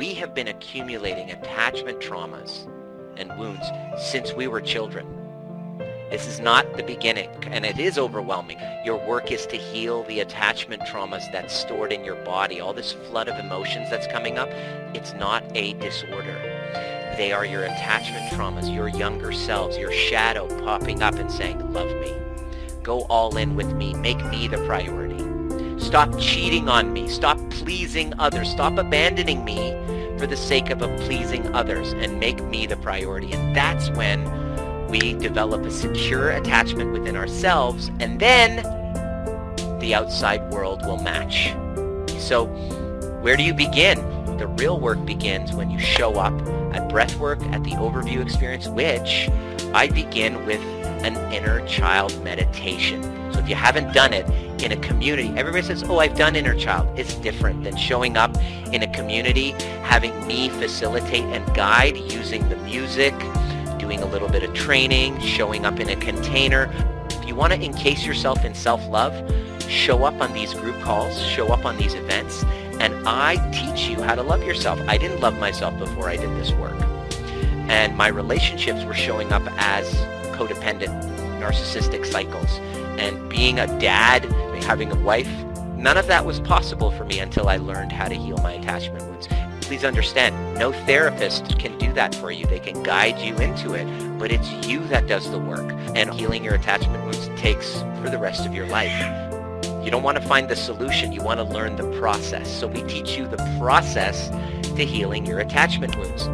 We have been accumulating attachment traumas and wounds since we were children. This is not the beginning, and it is overwhelming. Your work is to heal the attachment traumas that's stored in your body. All this flood of emotions that's coming up, it's not a disorder. They are your attachment traumas, your younger selves, your shadow popping up and saying, love me. Go all in with me. Make me the priority. Stop cheating on me. Stop pleasing others. Stop abandoning me for the sake of pleasing others and make me the priority. And that's when we develop a secure attachment within ourselves and then the outside world will match. So where do you begin? The real work begins when you show up at breathwork, at the overview experience, which I begin with an inner child meditation. So if you haven't done it in a community, everybody says, oh, I've done inner child. It's different than showing up in a community, having me facilitate and guide using the music, doing a little bit of training, showing up in a container. If you want to encase yourself in self-love, show up on these group calls, show up on these events, and I teach you how to love yourself. I didn't love myself before I did this work. And my relationships were showing up as codependent, narcissistic cycles. And being a dad, having a wife, none of that was possible for me until I learned how to heal my attachment wounds. Please understand, no therapist can do that for you. They can guide you into it, but it's you that does the work. And healing your attachment wounds takes for the rest of your life. You don't want to find the solution. You want to learn the process. So we teach you the process to healing your attachment wounds.